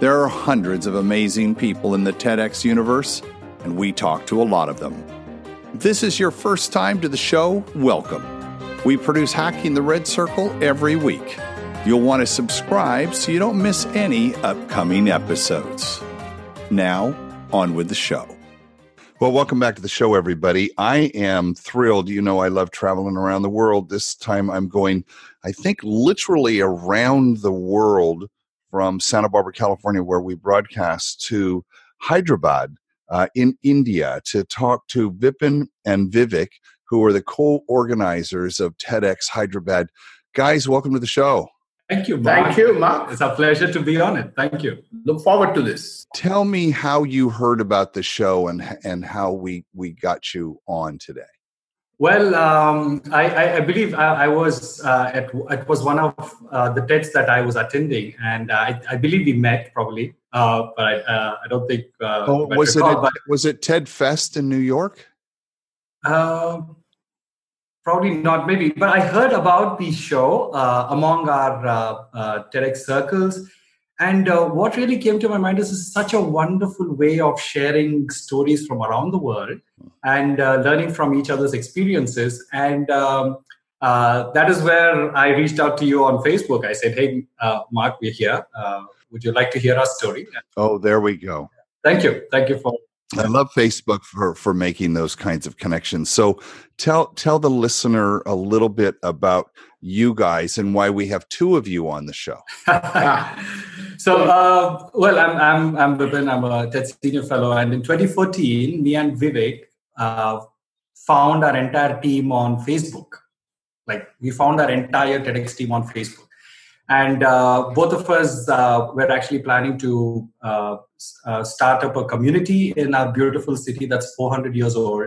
There are hundreds of amazing people in the TEDx universe, and we talk to a lot of them. If this is your first time to the show, welcome. We produce Hacking the Red Circle every week. You'll want to subscribe so you don't miss any upcoming episodes. Now, on with the show. Well, welcome back to the show, everybody. I am thrilled. You know, I love traveling around the world. This time I'm going, I think, literally around the world from Santa Barbara, California, where we broadcast to Hyderabad uh, in India to talk to Vipin and Vivek, who are the co organizers of TEDx Hyderabad. Guys, welcome to the show. Thank you, Mark. Thank you, Mark. It's a pleasure to be on it. Thank you. Look forward to this. Tell me how you heard about the show and and how we we got you on today. Well, um, I, I, believe I, I was uh, at it was one of uh, the TEDs that I was attending, and I, I believe we met probably, uh, but I, uh, I don't think. Uh, oh, was it at, was it TED Fest in New York? Um, probably not, maybe. But I heard about the show uh, among our TEDx circles, and what really came to my mind is, is such a wonderful way of sharing stories from around the world and uh, learning from each other's experiences. And um, uh, that is where I reached out to you on Facebook. I said, Hey, uh, Mark, we're here. Uh, would you like to hear our story? Oh, there we go. Thank you. Thank you for. I love Facebook for, for making those kinds of connections. So tell tell the listener a little bit about you guys and why we have two of you on the show. so, uh, well, I'm I'm I'm Vipin. I'm a TED senior fellow, and in 2014, me and Vivek uh, found our entire team on Facebook. Like we found our entire TEDx team on Facebook. And uh, both of us uh, were actually planning to uh, uh, start up a community in our beautiful city that's 400 years old.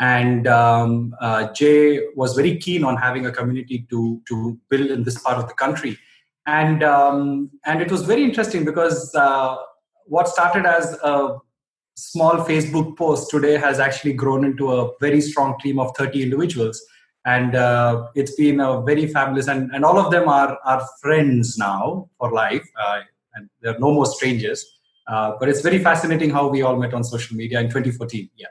And um, Jay was very keen on having a community to, to build in this part of the country. And, um, and it was very interesting because what started as a small Facebook post today has actually grown into a very strong team of 30 individuals. And uh, it's been a very fabulous, and, and all of them are, are friends now for life. Uh, and they're no more strangers. Uh, but it's very fascinating how we all met on social media in 2014. Yeah.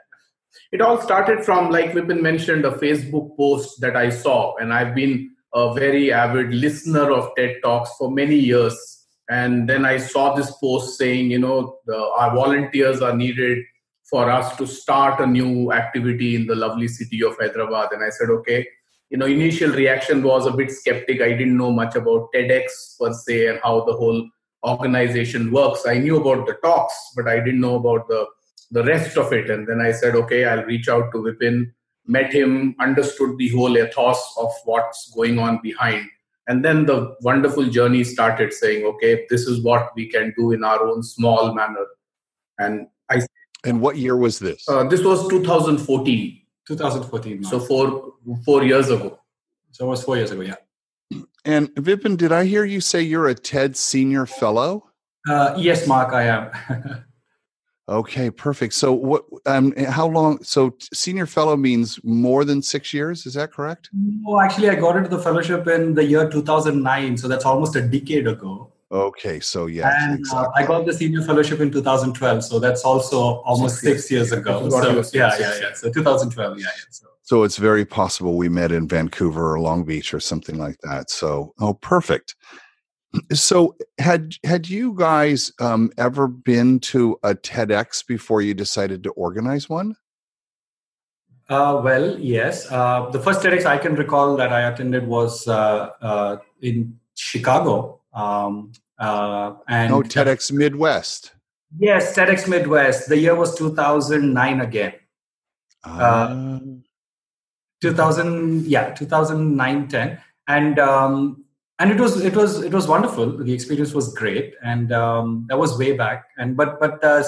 It all started from, like Vipin mentioned, a Facebook post that I saw. And I've been a very avid listener of TED Talks for many years and then I saw this post saying, you know, the, our volunteers are needed for us to start a new activity in the lovely city of Hyderabad. And I said, okay. You know, initial reaction was a bit skeptic. I didn't know much about TEDx per se and how the whole organization works. I knew about the talks, but I didn't know about the the rest of it. And then I said, okay, I'll reach out to Vipin, met him, understood the whole ethos of what's going on behind. And then the wonderful journey started saying okay this is what we can do in our own small manner. And i and what year was this? Uh, this was 2014 2014 so four four years ago. So it was four years ago yeah. And vipin did i hear you say you're a ted senior fellow? Uh, yes mark i am Okay, perfect. So what um how long so senior fellow means more than 6 years, is that correct? No, actually I got into the fellowship in the year 2009, so that's almost a decade ago. Okay, so yeah, and exactly. uh, I got the senior fellowship in 2012, so that's also almost six, six years, years ago. So, yeah, yeah, yeah. So 2012, yeah, yeah. So. so it's very possible we met in Vancouver or Long Beach or something like that. So, oh, perfect. So had had you guys um, ever been to a TEDx before you decided to organize one? Uh, well, yes. Uh, the first TEDx I can recall that I attended was uh, uh in Chicago. Um, uh, and no, TEDx Midwest. Yes, TEDx Midwest. The year was 2009 again. Uh, 2000, yeah, 2009 10. And um, and it was it was it was wonderful. The experience was great, and um, that was way back. And but but uh,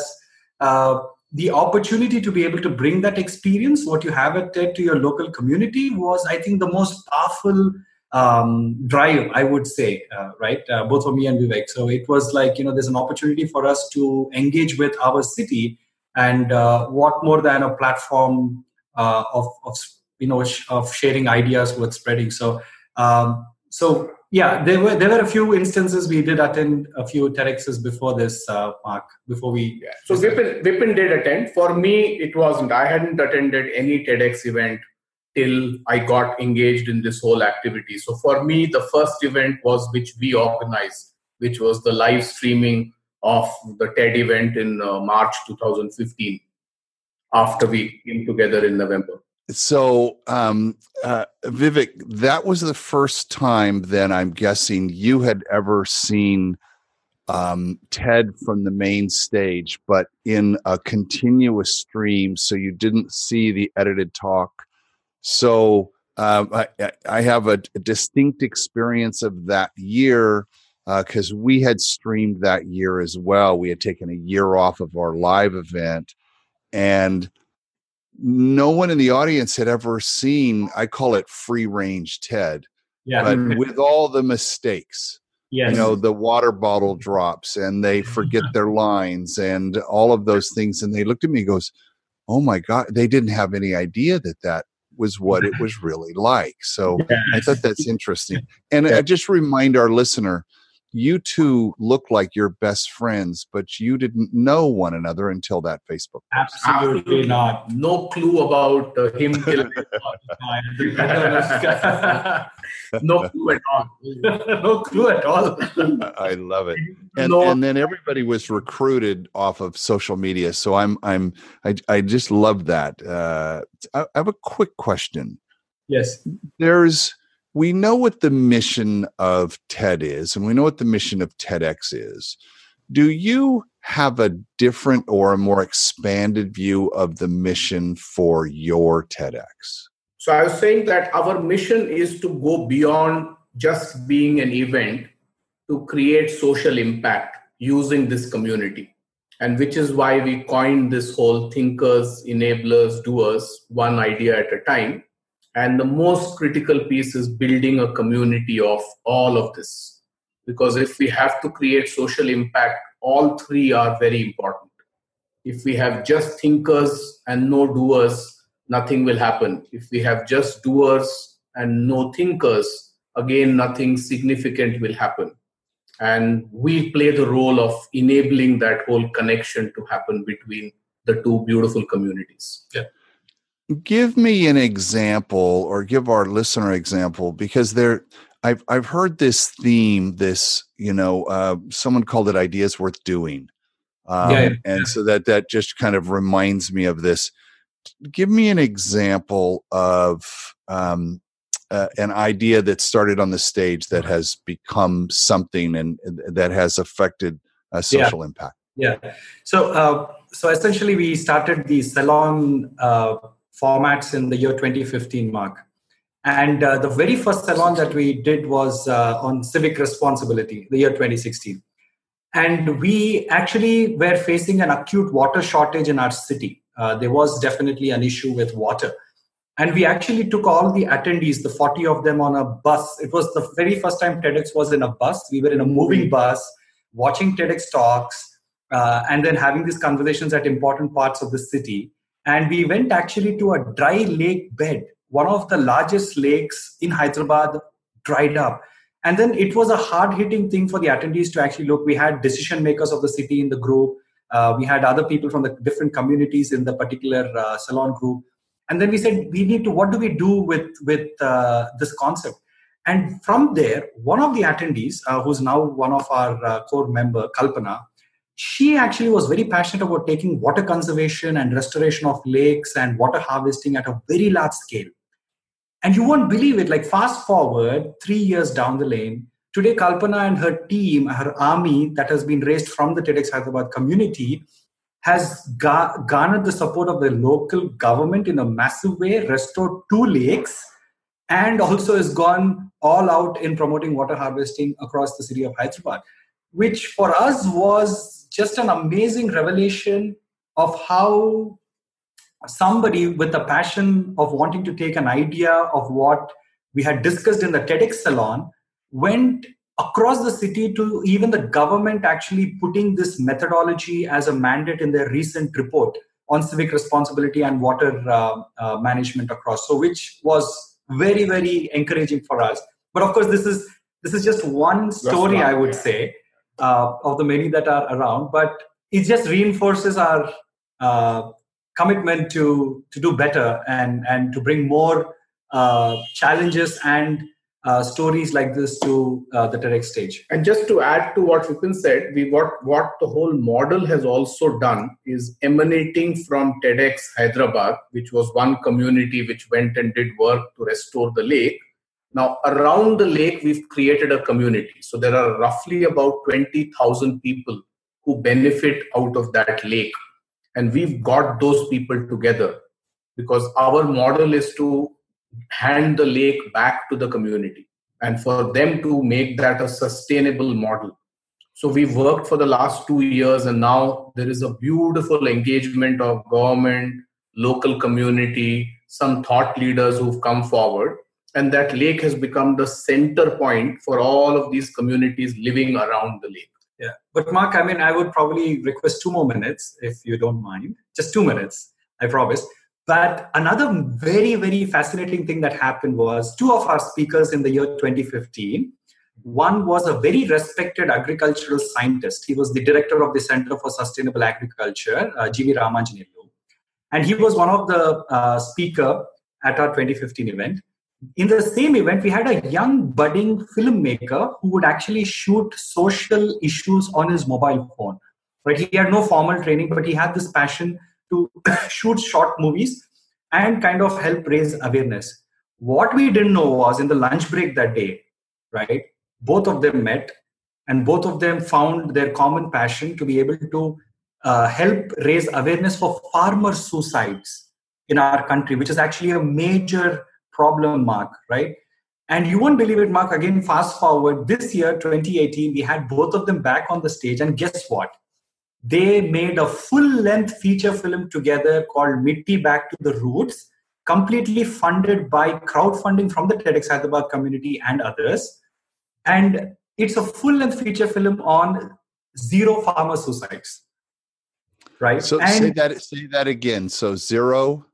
uh, the opportunity to be able to bring that experience, what you have at TED, to your local community was, I think, the most powerful um, drive, I would say, uh, right? Uh, both for me and Vivek. So it was like, you know, there's an opportunity for us to engage with our city. And uh, what more than a platform uh, of, of, you know, sh- of sharing ideas worth spreading. So, um, so yeah, there were there were a few instances we did attend a few TEDx's before this, uh, Mark. Before we yeah. so Vipin, Vipin did attend. For me, it wasn't. I hadn't attended any TEDx event till I got engaged in this whole activity. So for me, the first event was which we organized, which was the live streaming of the TED event in uh, March 2015. After we came together in November. So, um, uh, Vivek, that was the first time then I'm guessing you had ever seen um, TED from the main stage, but in a continuous stream. So you didn't see the edited talk. So um, I, I, have a, a, distinct experience of that year because uh, we had streamed that year as well. We had taken a year off of our live event. And no one in the audience had ever seen i call it free range ted yeah but with all the mistakes yes. you know the water bottle mm-hmm. drops and they forget their lines and all of those things and they looked at me and goes oh my god they didn't have any idea that that was what it was really like so yes. i thought that's interesting and yeah. i just remind our listener you two look like you're best friends, but you didn't know one another until that Facebook. Post. Absolutely not. No clue about uh, him killing. no clue at all. no clue at all. I love it. And, no. and then everybody was recruited off of social media. So I'm I'm I, I just love that. Uh, I, I have a quick question. Yes. There's we know what the mission of TED is, and we know what the mission of TEDx is. Do you have a different or a more expanded view of the mission for your TEDx? So I was saying that our mission is to go beyond just being an event to create social impact using this community. And which is why we coined this whole thinkers, enablers, doers, one idea at a time and the most critical piece is building a community of all of this. Because if we have to create social impact, all three are very important. If we have just thinkers and no doers, nothing will happen. If we have just doers and no thinkers, again, nothing significant will happen. And we play the role of enabling that whole connection to happen between the two beautiful communities. Yeah give me an example or give our listener example because there I've I've heard this theme this you know uh, someone called it ideas worth doing. Um, yeah, yeah, and so that that just kind of reminds me of this. Give me an example of um, uh, an idea that started on the stage that has become something and that has affected a social impact. Yeah. So uh, so essentially we started the salon uh, formats in the year 2015 mark. And uh, the very first salon that we did was uh, on civic responsibility, the year 2016. And we actually were facing an acute water shortage in our city. Uh, there was definitely an issue with water. And we actually took all the attendees, the 40 of them, on a bus. It was the very first time TEDx was in a bus. We were in a moving bus, watching TEDx talks, uh, and then having these conversations at important parts of the city and we went actually to a dry lake bed one of the largest lakes in hyderabad dried up. And then it was a hard hitting thing for the attendees to actually look. We had decision makers of the city in the group. Uh, we had other people from the different communities in the particular uh, salon group. And then we said we need to what do we do with with uh, this concept? And from there one of the attendees uh, who's now one of our uh, core member kalpana she actually was very passionate about taking water conservation and restoration of lakes and water harvesting at a very large scale. And you won't believe it, like fast forward three years down the lane, today Kalpana and her team, her army that has been raised from the TEDx Hyderabad community, has ga- garnered the support of the local government in a massive way, restored two lakes, and also has gone all out in promoting water harvesting across the city of Hyderabad, which for us was just an amazing revelation of how somebody with a passion of wanting to take an idea of what we had discussed in the TEDx salon went across the city to even the government actually putting this methodology as a mandate in their recent report on civic responsibility and water uh, uh, management across. So which was very very encouraging for us. But of course this is this is just one story i would say uh, of the many that are around but it just reinforces our uh, commitment to to do better and and to bring more uh, challenges and uh, stories like this to uh, the TEDx stage. And just to add to what Vipin said, we what what the whole model has also done is emanating from TEDx Hyderabad, which was one community which went and did work to restore the lake. Now around the lake, we've created a community. So there are roughly about twenty thousand people who benefit out of that lake, and we've got those people together because our model is to hand the lake back to the community and for them to make that a sustainable model. So we've worked for the last two years, and now there is a beautiful engagement of government, local community, some thought leaders who've come forward. And that lake has become the center point for all of these communities living around the lake. Yeah. But Mark, I mean, I would probably request two more minutes if you don't mind. Just two minutes, I promise. But another very, very fascinating thing that happened was two of our speakers in the year 2015. One was a very respected agricultural scientist. He was the director of the Center for Sustainable Agriculture, uh, G.V. Ramanjaneyulu. And he was one of the uh, speaker at our 2015 event. In the same event, we had a young budding filmmaker who would actually shoot social issues on his mobile phone. Right? He had no formal training, but he had this passion to shoot short movies and kind of help raise awareness. What we didn't know was in the lunch break that day, right? Both of them met and both of them found their common passion to be able to uh, help raise awareness for farmer suicides in our country, which is actually a major problem, Mark, right? And you won't believe it, Mark. Again, fast forward this year, 2018, we had both of them back on the stage. And guess what? they made a full length feature film together called Mitti Back to the Roots, completely funded by crowdfunding from the TEDx Hyderabad community and others. And it's a full length feature film on zero farmer suicides. Right? So and say that say that again. So zero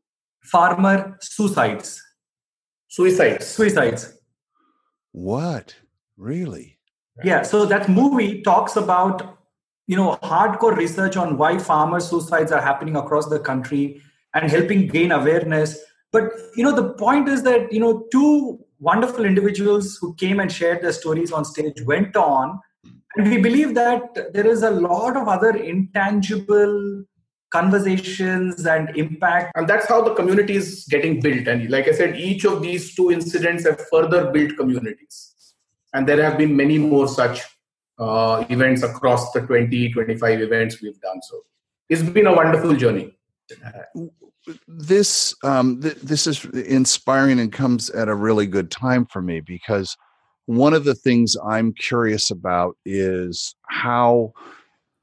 farmer suicides. Suicides. Suicides. What? Really? Yeah. So that movie talks about you know hardcore research on why farmer suicides are happening across the country and helping gain awareness but you know the point is that you know two wonderful individuals who came and shared their stories on stage went on and we believe that there is a lot of other intangible conversations and impact and that's how the community is getting built and like i said each of these two incidents have further built communities and there have been many more such uh, events across the 20, 25 events we've done. So it's been a wonderful journey. This um, th- this is inspiring and comes at a really good time for me because one of the things I'm curious about is how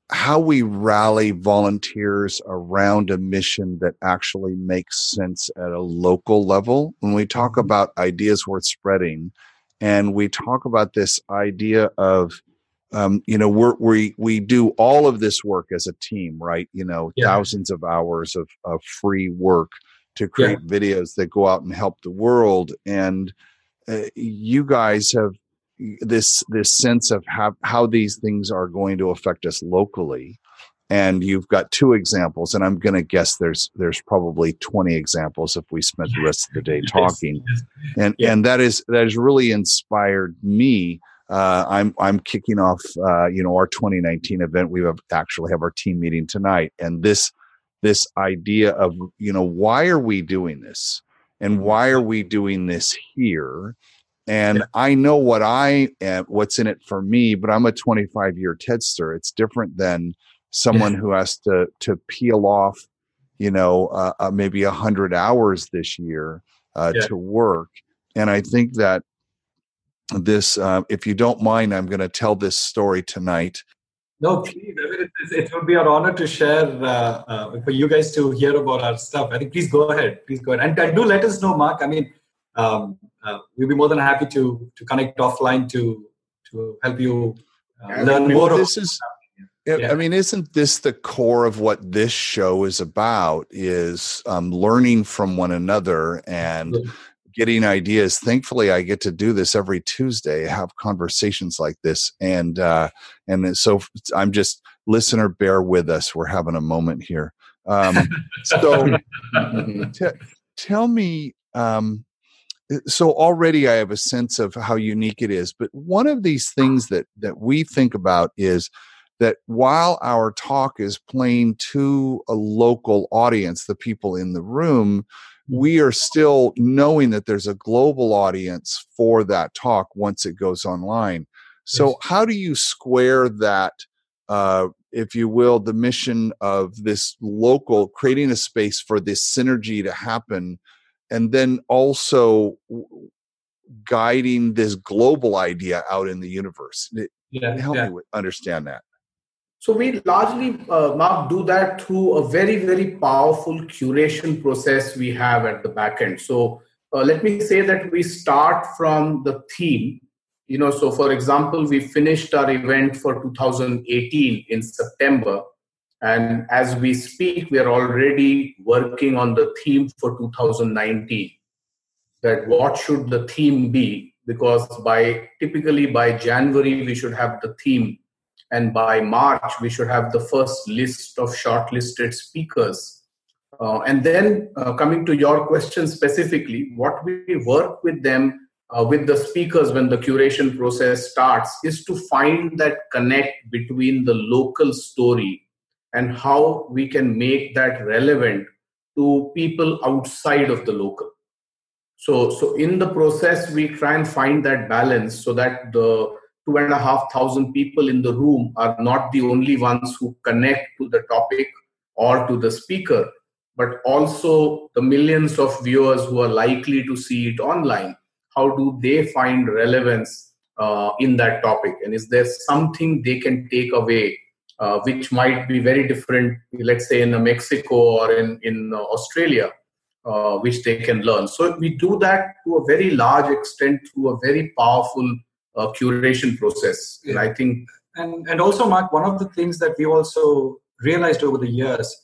how we rally volunteers around a mission that actually makes sense at a local level. When we talk mm-hmm. about ideas worth spreading, and we talk about this idea of um, you know we're, we we do all of this work as a team right you know yeah. thousands of hours of, of free work to create yeah. videos that go out and help the world and uh, you guys have this this sense of how, how these things are going to affect us locally. And you've got two examples and i'm going to guess there's there's probably 20 examples if we spent the rest of the day talking. And yeah. and that is that has really inspired me. Uh, I'm I'm kicking off uh, you know our 2019 event. We have actually have our team meeting tonight, and this this idea of you know why are we doing this, and why are we doing this here? And yeah. I know what I am, what's in it for me, but I'm a 25 year TEDster. It's different than someone yeah. who has to to peel off, you know, uh, uh maybe a hundred hours this year uh, yeah. to work. And I think that this uh, if you don't mind i'm going to tell this story tonight no please I it, it, would be our honor to share uh, uh, for you guys to hear about our stuff. I think please go ahead, please go ahead, and, and do let us know, Mark. I mean, um, uh, we'd be more than happy to to connect offline to to help you uh, learn mean, more. This is. Yeah. I mean, isn't this the core of what this show is about? Is um, learning from one another and getting ideas. Thankfully, I get to do this every Tuesday, have conversations like this, and uh, and so I'm just listener. Bear with us. We're having a moment here. Um, so, t- tell me. Um, so already I have a sense of how unique it is, but one of these things that that we think about is that while our talk is playing to a local audience, the people in the room, we are still knowing that there's a global audience for that talk once it goes online. So, yes. how do you square that, uh, if you will, the mission of this local, creating a space for this synergy to happen, and then also guiding this global idea out in the universe? Yeah, help yeah. me understand that. So we largely, uh, Mark, do that through a very, very powerful curation process we have at the back end. So uh, let me say that we start from the theme. You know, so for example, we finished our event for 2018 in September. And as we speak, we are already working on the theme for 2019. That what should the theme be? Because by typically by January, we should have the theme and by March we should have the first list of shortlisted speakers. Uh, and then uh, coming to your question specifically, what we work with them, uh, with the speakers when the curation process starts, is to find that connect between the local story and how we can make that relevant to people outside of the local. So, so in the process, we try and find that balance so that the two and a half thousand people in the room are not the only ones who connect to the topic or to the speaker, but also the millions of viewers who are likely to see it online. How do they find relevance uh, in that topic? And is there something they can take away uh, which might be very different, let's say in Mexico or in, in uh, Australia, uh, which they can learn? So we do that to a very large extent through a very powerful uh, curation process. Yeah. And I think, and and also, Mark, one of the things that we also realized over the years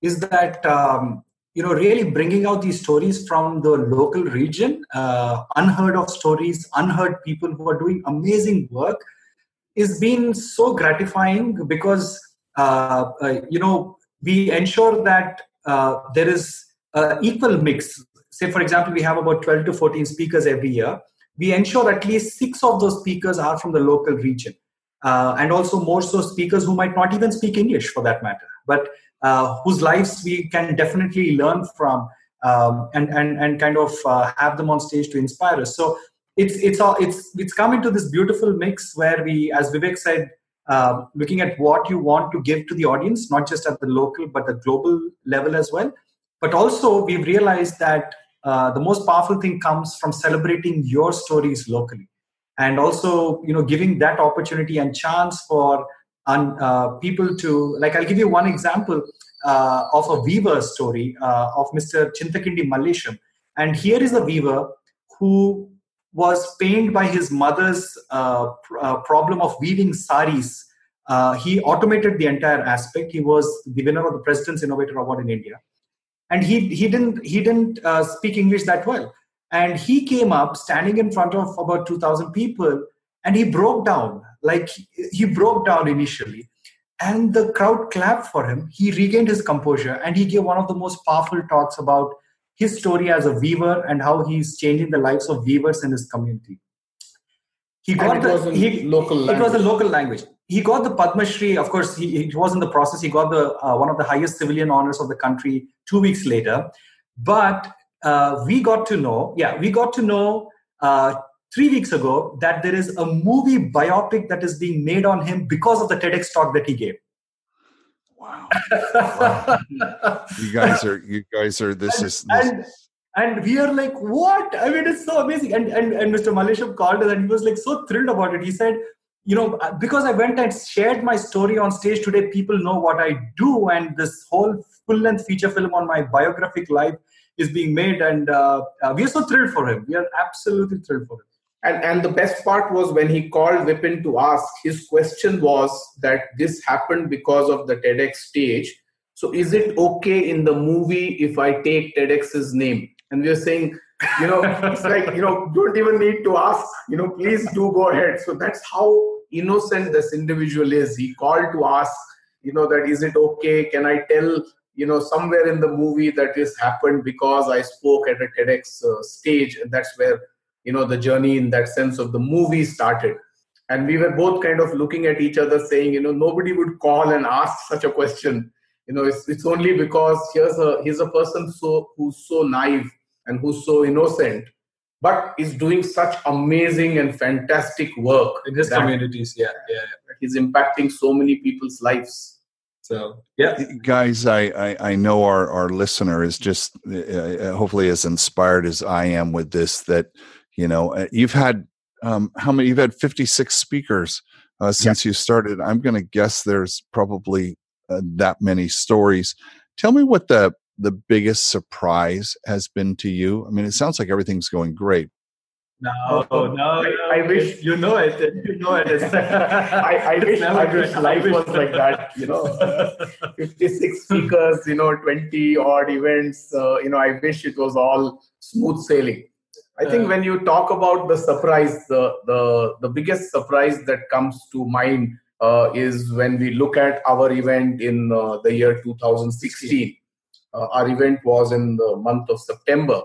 is that um, you know really bringing out these stories from the local region, uh, unheard of stories, unheard people who are doing amazing work, is been so gratifying because uh, uh, you know we ensure that uh, there is equal mix. Say, for example, we have about 12 to 14 speakers every year we ensure at least six of those speakers are from the local region. Uh, and also more so speakers who might not even speak English for that matter, but uh, whose lives we can definitely learn from um, and, and, and kind of uh, have them on stage to inspire us. So it's, it's, all, it's, it's come into this beautiful mix where we, as Vivek said, uh, looking at what you want to give to the audience, not just at the local, but the global level as well. But also, we've realized that uh, the most powerful thing comes from celebrating your stories locally and also you know giving that opportunity and chance for un, uh, people to like i'll give you one example uh, of a weaver story uh, of mr chintakindi mallesham and here is a weaver who was pained by his mother's uh, pr- problem of weaving saris. He automated the entire aspect. He was the winner of the president's innovator award in india. And he he didn't he didn't uh, speak english that well. And he came up standing in front of about 2000 people and he broke down. Like he broke down initially. And the crowd clapped for him. He regained his composure and he gave one of the most powerful talks about his story as a weaver and how he's changing the lives of weavers in his community he got the he, local language. it was a local language he got the Padma Shri. Of course, he, he was in the process. He got the uh, one of the highest civilian honors of the country two weeks later. But uh, we got to know, yeah, we got to know uh, three weeks ago that there is a movie biopic that is being made on him because of the TEDx talk that he gave. Wow. wow. you guys are, you guys are, this and, is. This and, and we are like, what? I mean, it's so amazing. And and, and Mr. Mallesham called us and he was like so thrilled about it. He said, you know, uh, because I went and shared my story on stage today, people know what I do, and this whole full length feature film on my biographic life is being made, and uh, uh, we are so thrilled for him. We are absolutely thrilled for him. And, and the best part was when he called Vipin to ask, his question was that this happened because of the TEDx stage. So is it okay in the movie if I take TEDx's name? And we are saying, you know, it's like, you know, don't even need to ask, you know, please do go ahead. So that's how innocent this individual is. He called to ask, you know, that is it okay? Can I tell, you know, somewhere in the movie that this happened because I spoke at a TEDx uh, stage? And that's where you know the journey in that sense of the movie started. And we were both kind of looking at each other saying you know nobody would call and ask such a question. You know it's, it's only because here's a here's a person so who's so naive and who's so innocent but is doing such amazing and fantastic work in his communities yeah yeah he's impacting so many people's lives. So yeah. Guys I, I, I know our our listener is just uh, uh hopefully as inspired as i am with this that you know uh, you've had um, how many you've had 56 speakers uh, since you started i'm going to guess there's probably uh, that many stories tell me what the the biggest surprise has been to you i mean it sounds like everything's going great no, no, no. I, I wish you know it. You know it. I, I wish, I wish life was like that. You know, fifty-six speakers. You know, twenty odd events. Uh, you know, I wish it was all smooth sailing. I think when you talk about the surprise, the the the biggest surprise that comes to mind uh, is when we look at our event in uh, the year 2016. Uh, our event was in the month of September,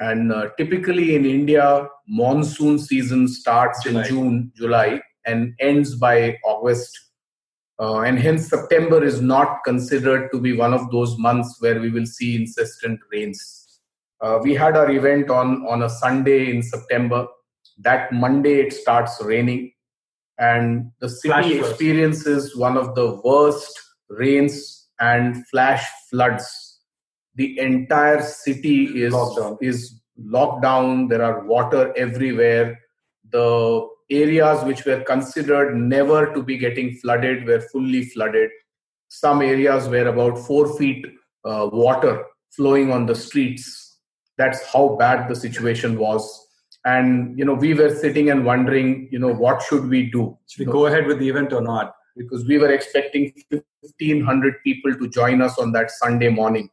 and uh, typically in India, monsoon season starts July. in June, July, and ends by August. Uh, and hence, September is not considered to be one of those months where we will see incessant rains uh, we had our event on on a sunday in september. That monday it starts raining. And the city experiences one of the worst rains and flash floods. The entire city is lockdown. is locked down. There are water everywhere. The areas which were considered never to be getting flooded were fully flooded. Some areas were about 4 feet uh, water flowing on the streets that's how bad the situation was. And you know we were sitting and wondering you know what should we do? Should we go ahead with the event or not? Because we were expecting 1500 people to join us on that sunday morning.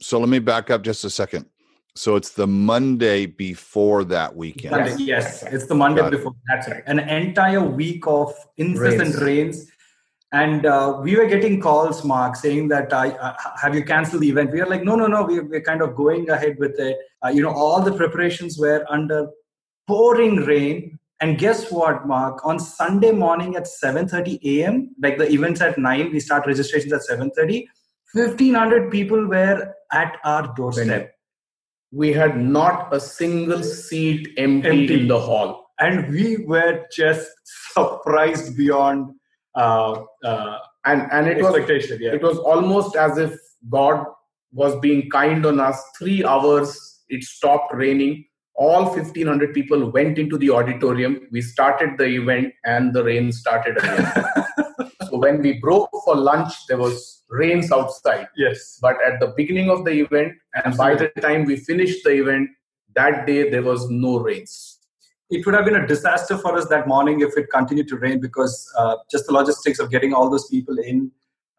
So let me back up just a second. So it's the monday before that weekend. Yes, yes. it's the monday before. That's right. An entire week of incessant rains, rains and uh, we were getting calls mark saying that uh, have you canceled the event? We are like no no no we, we're kind of going ahead with it. Uh, you know all the preparations were under pouring rain. And guess what mark? On sunday morning at 7.30 a.m like the events at 9 we start registrations at 7.30 1500 people were at our doorstep. We had not a single seat empty, empty. in the hall. And we were just surprised beyond uh, uh, and and it was yeah. it was almost as if God was being kind on us. Three hours, it stopped raining. All 1500 people went into the auditorium. We started the event, and the rain started again. so when we broke for lunch, there was rains outside. Yes. But at the beginning of the event, and Absolutely. by the time we finished the event, that day there was no rains it would have been a disaster for us that morning if it continued to rain because uh, just the logistics of getting all those people in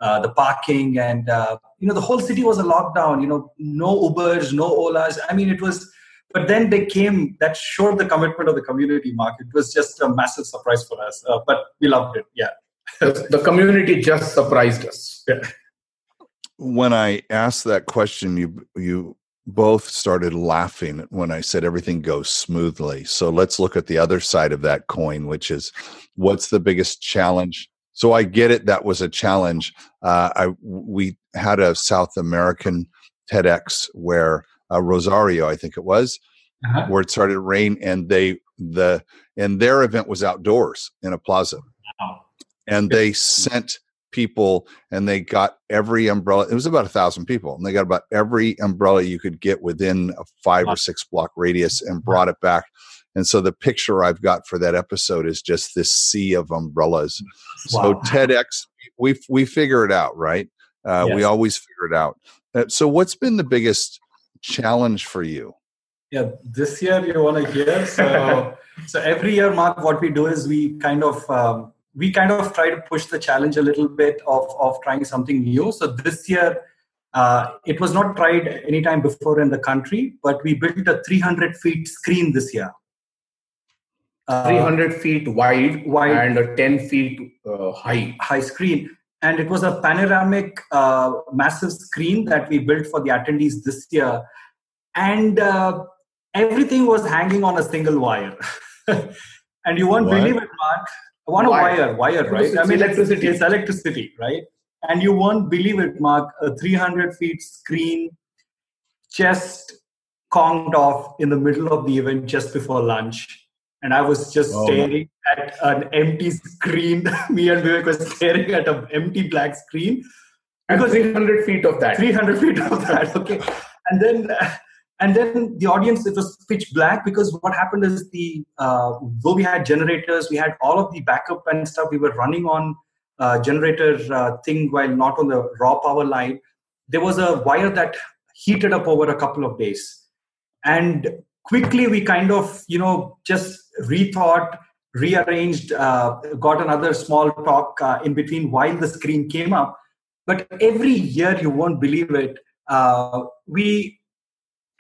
uh, the parking and uh, you know the whole city was a lockdown you know no ubers no olas. I mean it was but then they came that showed the commitment of the community mark. It was just a massive surprise for us uh, but we loved it yeah. The community just surprised us. Yeah. when i asked that question you you both started laughing when I said everything goes smoothly. So let's look at the other side of that coin, which is what's the biggest challenge? So I get it. That was a challenge. Uh, I we had a South American TEDx where uh, Rosario, I think it was, uh-huh. where it started to rain, and they the and their event was outdoors in a plaza, wow. and they sent people and they got every umbrella it was about a thousand people and they got about every umbrella you could get within a five or six block radius and brought it back And so the picture I've got for that episode is just this sea of umbrellas. Wow. So TEDx, we we figure it out, right? Uh, yes. We always figure it out. Uh, so what's been the biggest challenge for you? Yeah, this year you want to hear. So so every year, Mark, what we do is we kind of um, we kind of try to push the challenge a little bit of of trying something new. So this year. Uh, it was not tried anytime before in the country, but we built a 300 feet screen this year. Uh, 300 feet wide, wide and a 10 feet uh, high. High screen. And it was a panoramic, uh, massive screen that we built for the attendees this year. And uh, everything was hanging on a single wire. and you won't what? believe it, Mark. One wire, wire, right? It's I mean, electricity. It's electricity, right? And you won't believe it, Mark. A 300 feet screen just conked off in the middle of the event just before lunch and I was just oh, staring at an empty screen. Me and Vivek were staring at an empty black screen. Because 300 feet of that. 300 feet of that. Okay, and then and then the audience it was pitch black because what happened is the uh, though we had generators, we had all of the backup and stuff. We were running on uh, generator uh, thing while not on the raw power line. There was a wire that heated up over a couple of days, and quickly we kind of you know just rethought rearranged uh, got another small talk uh, in between while the screen came up but every year you won't believe it uh, we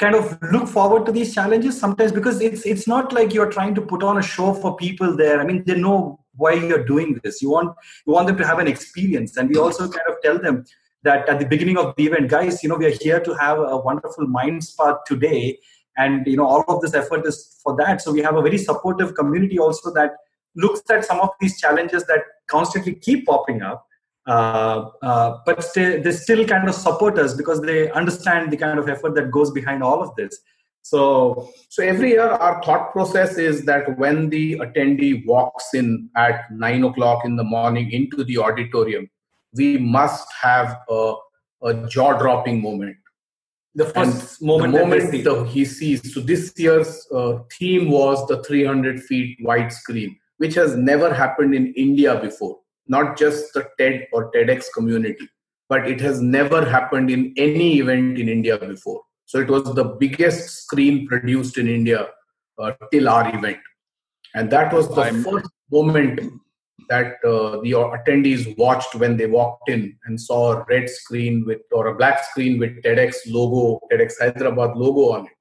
kind of look forward to these challenges sometimes because it's it's not like you're trying to put on a show for people there. I mean they know why you're doing this. You want you want them to have an experience. And we also kind of tell them that at the beginning of the event guys you know we are here to have a wonderful mind spark today. And you know all of this effort is for that. So we have a very supportive community also that looks at some of these challenges that constantly keep popping up uh, uh, but still, they still kind of support us because they understand the kind of effort that goes behind all of this so so every year our thought process is that when the attendee walks in at nine o'clock in the morning into the auditorium we must have a, a jaw-dropping moment the first and moment, the moment the, he sees. So this year's uh, theme was the 300 feet wide screen, which has never happened in India before. Not just the TED or TEDx community, but it has never happened in any event in India before. So it was the biggest screen produced in India uh, till our event, and that was the I'm, first moment that uh, the attendees watched when they walked in and saw a red screen with or a black screen with TEDx logo, TEDx Hyderabad logo on it.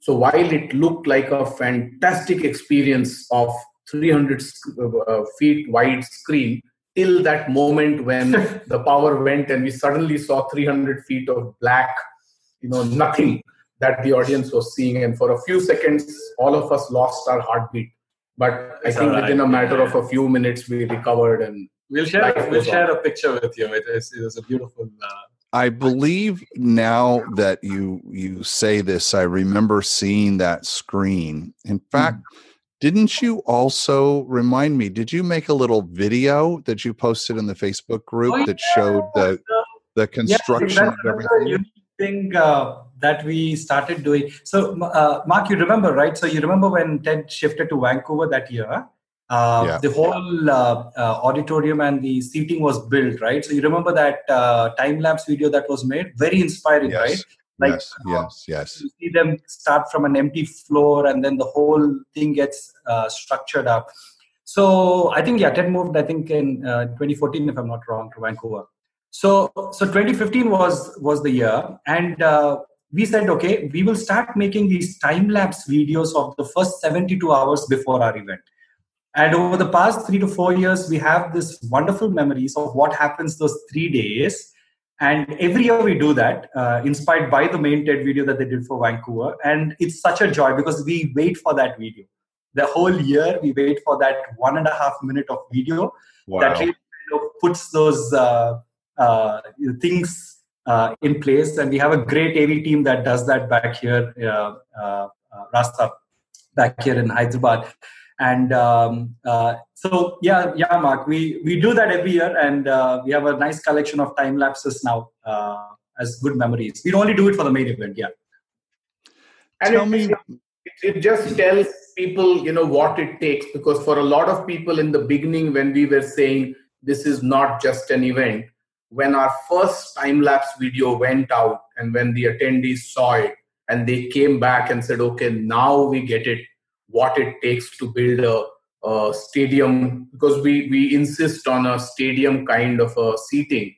So while it looked like a fantastic experience of 300 uh, feet wide screen, till that moment when the power went and we suddenly saw 300 feet of black, you know, nothing that the audience was seeing, and for a few seconds, all of us lost our heartbeat but I think right. within a matter yeah. of a few minutes, we recovered and we'll share we'll share on. a picture with you. It is it is a beautiful. Uh, I believe now that you you say this, I remember seeing that screen. In fact. Mm. Didn't you also remind me? Did you make a little video that you posted in the Facebook group oh, that showed the the construction of everything? thing uh, that we started doing. So, uh, Mark, you remember, right? So, you remember when TED shifted to Vancouver that year? Uh, yeah. The whole uh, uh, auditorium and the seating was built, right? So, you remember that uh, time lapse video that was made? Very inspiring, yes. right? Like, yes, yes, yes. You see them start from an empty floor and then the whole thing gets uh, structured up. So, I think, yeah, TED moved, I think, in 2014, if I'm not wrong, to Vancouver. So, so 2015 was was the year, and uh, we said, okay, we will start making these time lapse videos of the first 72 hours before our event. And over the past three to four years, we have this wonderful memories of what happens those three days. And every year we do that, uh, inspired by the main TED video that they did for Vancouver. And it's such a joy because we wait for that video. The whole year, we wait for that one and a half minute of video wow. that really puts those uh, uh, things uh, in place. And we have a great AV team that does that back here, uh, uh, Rasta, back here in Hyderabad. And um, uh, so, yeah, yeah, Mark, we, we do that every year, and uh, we have a nice collection of time lapses now uh, as good memories. We only do it for the main event, yeah. And Tell it, me, it, it just tells people you know what it takes because for a lot of people in the beginning when we were saying this is not just an event when our first time lapse video went out and when the attendees saw it and they came back and said okay now we get it what it takes to build a, a stadium because we we insist on a stadium kind of a seating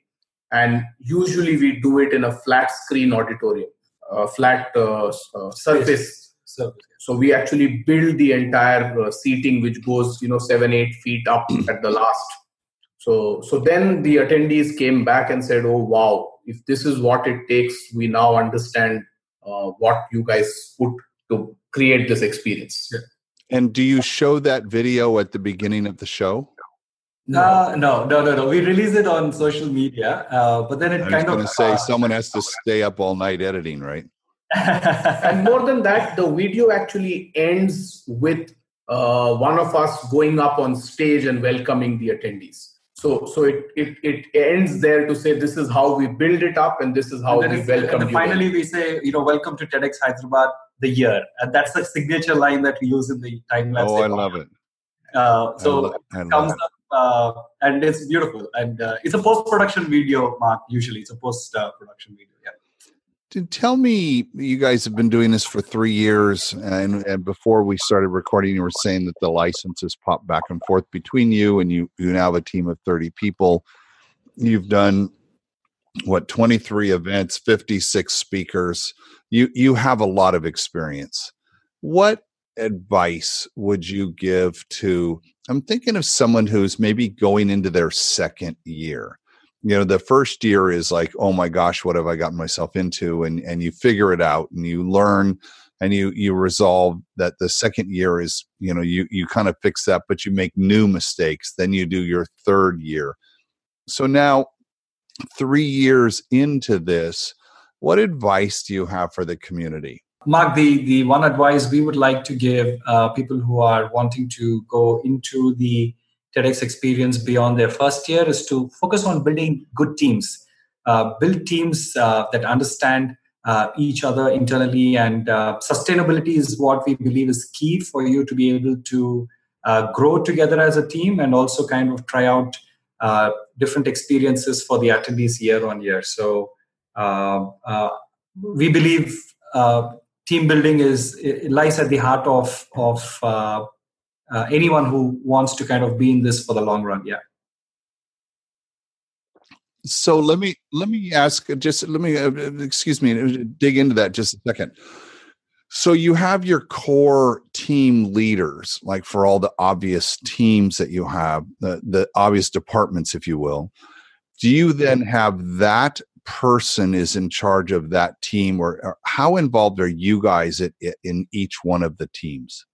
and usually we do it in a flat screen auditorium a flat uh, uh, surface. So we actually build the entire uh, seating which goes you know 7 8 feet up at the last. So, so then the attendees came back and said, "Oh wow, if this is what it takes, we now understand uh, what you guys put to create this experience." And do you show that video at the beginning of the show? No, uh, no, no, no, no. We release it on social media, uh, but then it I kind was of. going to say someone has to stay up all night editing, right? and more than that, the video actually ends with uh, one of us going up on stage and welcoming the attendees. So, so it, it, it ends there to say this is how we build it up and this is how we is, welcome and you. Finally, we say, you know, welcome to TEDx Hyderabad, the year. And that's the signature line that we use in the time lapse. Oh, I love it. Uh, so I lo- I it comes up uh, and it's beautiful. And uh, it's a post production video, Mark, usually. It's a post production video. Yeah. Tell me, you guys have been doing this for three years, and, and before we started recording, you were saying that the licenses pop back and forth between you, and you you now have a team of thirty people. You've done what twenty three events, fifty six speakers. You you have a lot of experience. What advice would you give to? I'm thinking of someone who's maybe going into their second year you know the first year is like oh my gosh what have i gotten myself into and and you figure it out and you learn and you you resolve that the second year is you know you you kind of fix that but you make new mistakes then you do your third year so now 3 years into this what advice do you have for the community Mark, the, the one advice we would like to give uh, people who are wanting to go into the TEDx experience beyond their first year is to focus on building good teams, uh, build teams uh, that understand uh, each other internally, and uh, sustainability is what we believe is key for you to be able to uh, grow together as a team and also kind of try out different experiences for the attendees year on year. So we believe team building is lies at the heart of of uh, anyone who wants to kind of be in this for the long run yeah. So let me let me ask just let me uh, excuse me dig into that just a second. So you have your core team leaders like for all the obvious teams that you have the, the obvious departments if you will. Do you then have that person is in charge of that team or, or how involved are you guys at, in each one of the teams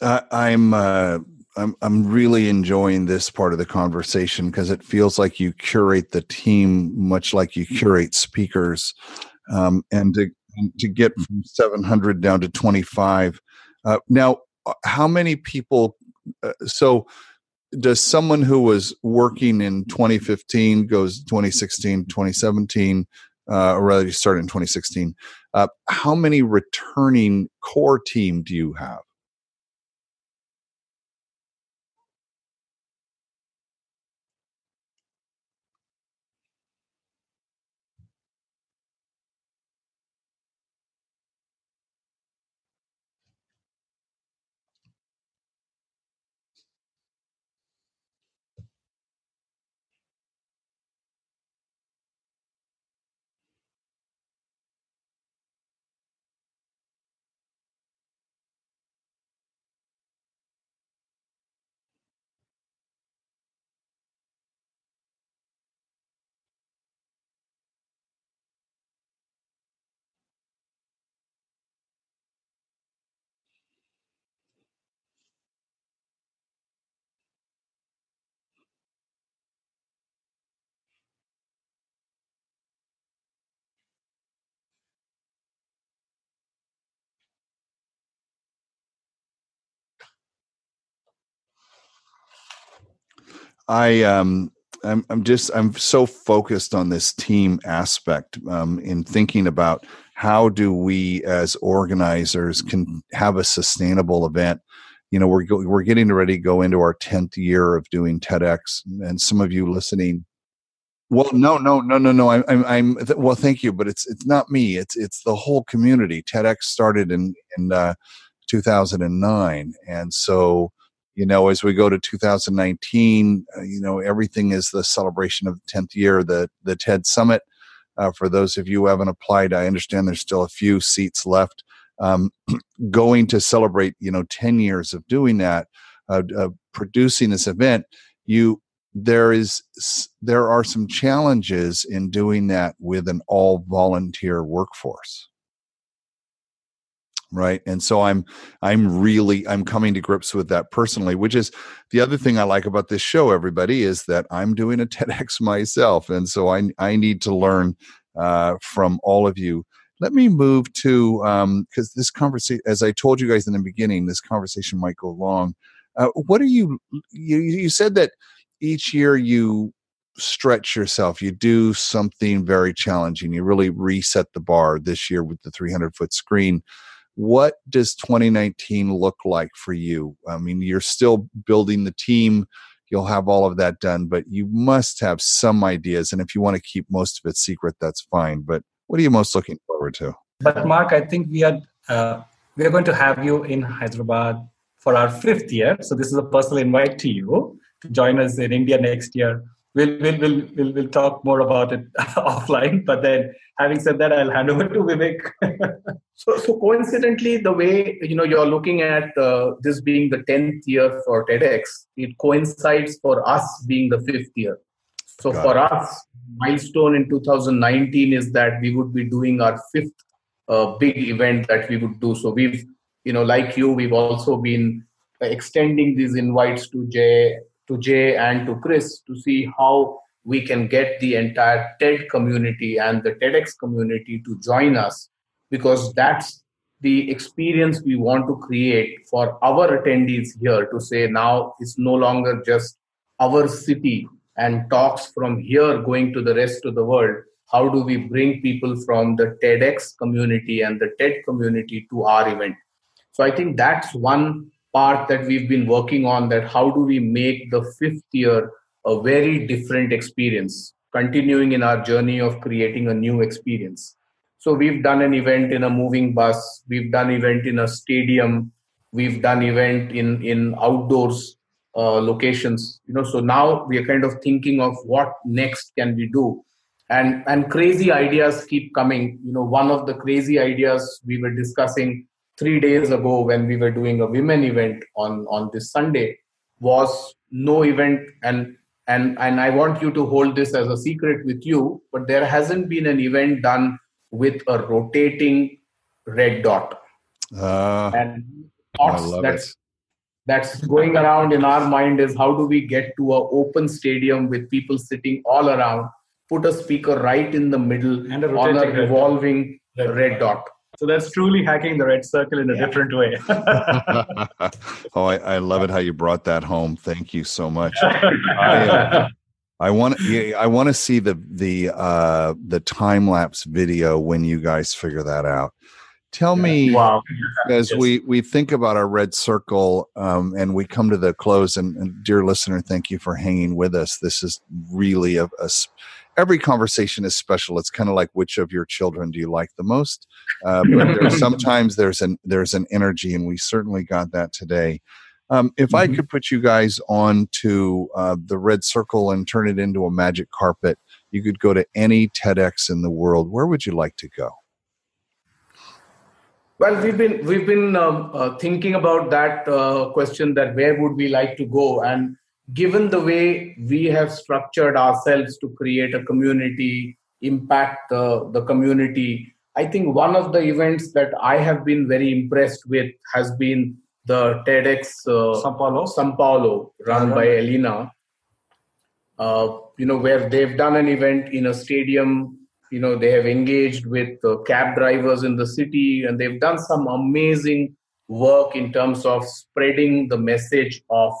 Uh, I'm uh, I'm I'm really enjoying this part of the conversation because it feels like you curate the team much like you curate speakers, um, and to to get from 700 down to 25. Uh, now, uh, how many people? Uh, so, does someone who was working in 2015 goes 2016, 2017, uh, or rather, you started in 2016? Uh, how many returning core team do you have? I um I'm I'm just I'm so focused on this team aspect um, in thinking about how do we as organizers can have a sustainable event. You know, we're go, we're getting ready to go into our tenth year of doing TEDx, and some of you listening. Well, no, no, no, no, no. I'm, I'm, I'm well. Thank you, but it's it's not me. It's it's the whole community. TEDx started in in uh, 2009, and so you know, as we go to 2019, uh, you know, everything is the celebration of the 10th year, the the TED Summit. Uh, for those of you who haven't applied, I understand there's still a few seats left. Um, going to celebrate, you know, 10 years of doing that, uh, producing this event, you there is there are some challenges in doing that with an all volunteer workforce right? And so i'm i'm really i'm coming to grips with that personally which is the other thing i like about this show everybody is that i'm doing a tedx myself. And so i i need to learn uh, from all of you. Let me move to because um, this conversation as i told you guys in the beginning this conversation might go long. Uh, what are you, you you said that each year you stretch yourself you do something very challenging. You really reset the bar this year with the 300 foot screen what does 2019 look like for you? I mean, you're still building the team, you'll have all of that done, but you must have some ideas. And if you want to keep most of it secret, that's fine. But what are you most looking forward to? But Mark, I think we are uh, we are going to have you in Hyderabad for our fifth year. So this is a personal invite to you to join us in India next year we'll we'll we'll we'll, we'll talk more about it offline. But then, having said that, I'll hand over to Vivek. so, so coincidentally, the way you know you're looking at uh, this being the tenth year for TEDx, it coincides for us being the fifth year. So Got for it. us, milestone in 2019 is that we would be doing our fifth uh, big event that we would do. So we've, you know, like you, we've also been extending these invites to Jay to Jay and to Chris to see how we can get the entire TED community and the TEDx community to join us because that's the experience we want to create for our attendees here to say now it's no longer just our city and talks from here going to the rest of the world. How do we bring people from the TEDx community and the TED community to our event? So I think that's one part that we've been working on that how do we make the fifth year a very different experience continuing in our journey of creating a new experience. So we've done an event in a moving bus we've done event in a stadium we've done event in in outdoors uh, locations you know. So now we are kind of thinking of what next can we do. And and crazy ideas keep coming. You know one of the crazy ideas we were discussing three days ago when we were doing a women event on on this sunday was no event. And and and i want you to hold this as a secret with you but there hasn't been an event done with a rotating red dot. Uh, and thoughts that that's going around in our mind is how do we get to an open stadium with people sitting all around, put a speaker right in the middle And a on a rotating red revolving Red red dot. So that's truly hacking the red circle in a Yeah. different way. oh, I, I love it how you brought that home. Thank you so much. I, uh, I want I want to see the the uh, the time lapse video when you guys figure that out. Tell me, wow. as Yes. we we think about our red circle um, and we come to the close, and, and dear listener, thank you for hanging with us. This is really a, a every conversation is special. It's kind of like which of your children do you like the most? Uh, but there's sometimes there's an there's an energy, and we certainly got that today. Um, if I Mhm. could put you guys on to uh, the red circle and turn it into a magic carpet, you could go to any TEDx in the world. Where would you like to go? Well, we've been we've been um, uh, thinking about that uh, question that where would we like to go, and given the way we have structured ourselves to create a community, impact the the community, I think one of the events that I have been very impressed with has been the TEDx uh, Sao Paulo. Sao Paulo, run by Elena. Uh, you know, where they've done an event in a stadium. You know, they have engaged with uh, cab drivers in the city, and they've done some amazing work in terms of spreading the message of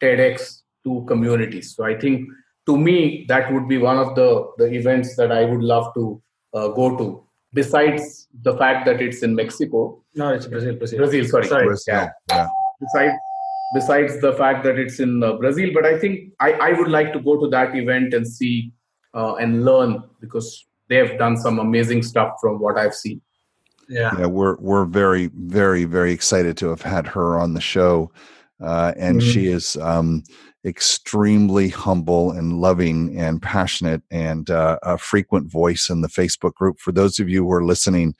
TEDx to communities. So I think, to me, that would be one of the the events that I would love to uh, go to. Besides the fact that it's in Mexico, No, it's Brazil. Brazil. Brazil, sorry, Sorry. Brazil. Yeah Yeah. besides besides the fact that it's in uh, Brazil. But I think I, I would like to go to that event and see uh, and learn because they have done some amazing stuff from what I've seen. Yeah. yeah we're we're very very very excited to have had her on the show uh, and Mhm. she is um, extremely humble and loving and passionate and uh, a frequent voice in the facebook group. For those of you who are listening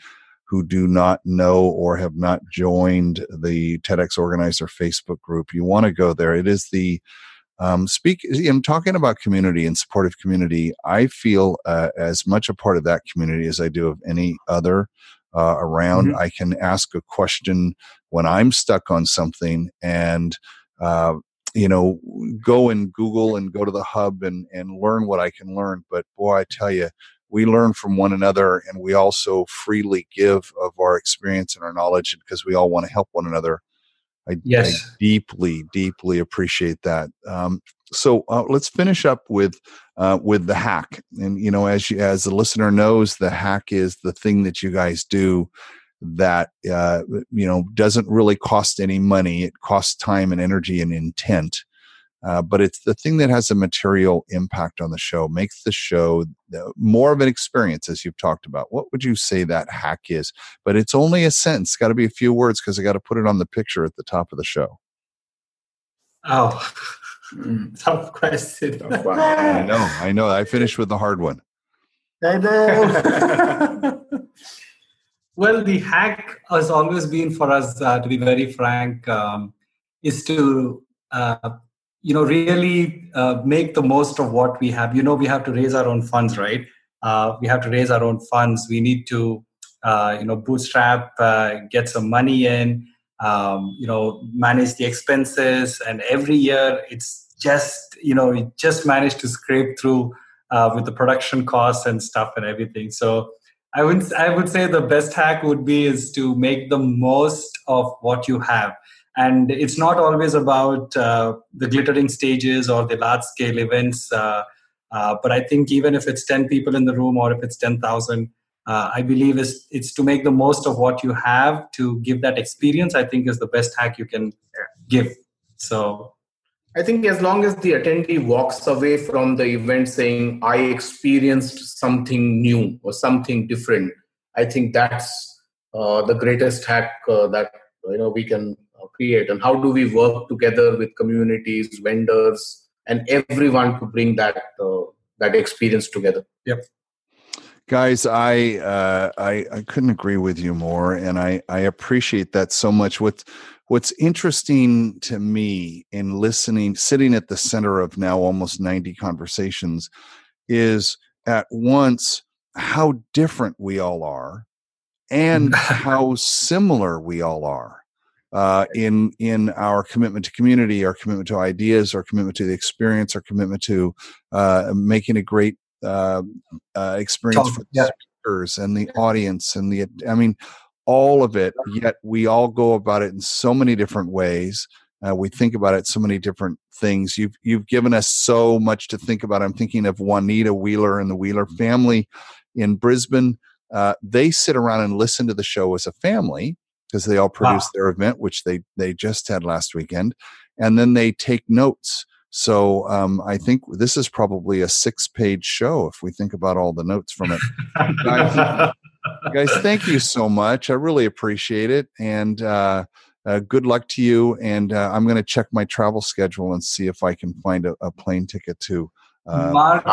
who do not know or have not joined the tedx organizer facebook group you want to go there. It is the um, speak i'm talking about community and supportive community i feel uh, as much a part of that community as i do of any other uh, around. I can ask a question when I'm stuck on something and, uh, you know, go and Google and go to the hub and, and learn what I can learn. But boy, I tell you, we learn from one another and we also freely give of our experience and our knowledge because we all want to help one another. I, Yes. I deeply, deeply appreciate that. Um, so uh, let's finish up with uh, with the hack. And you know, as you, as the listener knows, the hack is the thing that you guys do that uh, you know doesn't really cost any money. It costs time and energy and intent. Uh, but it's the thing that has a material impact on the show, makes the show uh, more of an experience, as you've talked about. What would you say that hack is? But it's only a sentence, got to be a few words because I got to put it on the picture at the top of the show. Oh, tough question. I know, I know. I finished with the hard one. I know. well, the hack has always been for us, uh, to be very frank, um, is to uh, you know really uh, make the most of what we have. You know, we have to raise our own funds, right? Uh, we have to raise our own funds. We need to uh, you know bootstrap, uh, get some money in. Um, you know, manage the expenses, and every year it's just you know we just managed to scrape through with the production costs and stuff and everything. So I would I would say the best hack would be is to make the most of what you have. And it's not always about uh, the glittering stages or the large scale events. Uh, uh, but I think even if it's 10 people in the room or if it's 10,000, uh, I believe is it's to make the most of what you have to give that experience. I think is the best hack you can give. So I think as long as the attendee walks away from the event saying, I experienced something new or something different, I think that's uh, the greatest hack uh, that you know we can uh, create. And how do we work together with communities, vendors, and everyone to bring that uh, that experience together? Yep. guys i uh i i couldn't agree with you more and i i appreciate that so much what's what's interesting to me in listening sitting at the center of now almost 90 conversations is at once how different we all are and how similar we all are uh, in in our commitment to community, our commitment to ideas, our commitment to the experience, our commitment to uh, making a great uh, uh experience for the yeah. speakers and the audience and the. I mean, all of it. Yet we all go about it in so many different ways. Uh, we think about it so many different things. You've you've given us so much to think about. I'm thinking of Juanita Wheeler and the Wheeler family in Brisbane. Uh, they sit around and listen to the show as a family because they all produce wow. their event, which they they just had last weekend, and then they take notes. So um, I think this is probably a six-page show if we think about all the notes from it. guys, guys, thank you so much. I really appreciate it, and uh, uh, good luck to you. And uh, I'm going to check my travel schedule and see if I can find a, a plane ticket to. Uh, Mark,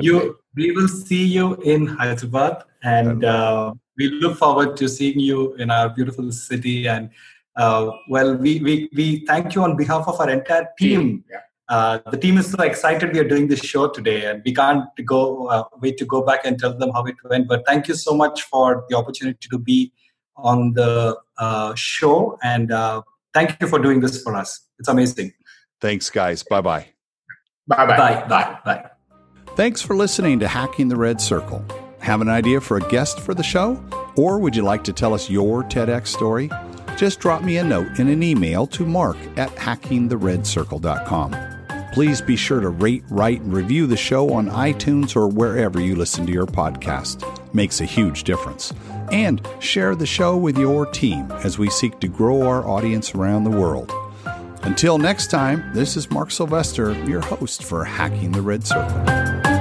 you, we will see you in Hyderabad, and uh, we look forward to seeing you in our beautiful city. And uh, well, we, we we thank you on behalf of our entire team. Yeah. Uh, the team is so excited we are doing this show today, and we can't go uh, wait to go back and tell them how it went. But thank you so much for the opportunity to be on the uh, show, and uh, thank you for doing this for us. It's amazing. Thanks, guys. Bye bye. Bye bye. Bye bye. Bye. Thanks for listening to Hacking the Red Circle. Have an idea for a guest for the show? Or would you like to tell us your TEDx story? Just drop me a note in an email to mark at hackingtheredcircle.com. Please be sure to rate, write, and review the show on iTunes or wherever you listen to your podcast. Makes a huge difference. And share the show with your team as we seek to grow our audience around the world. Until next time, this is Mark Sylvester, your host for Hacking the Red Circle.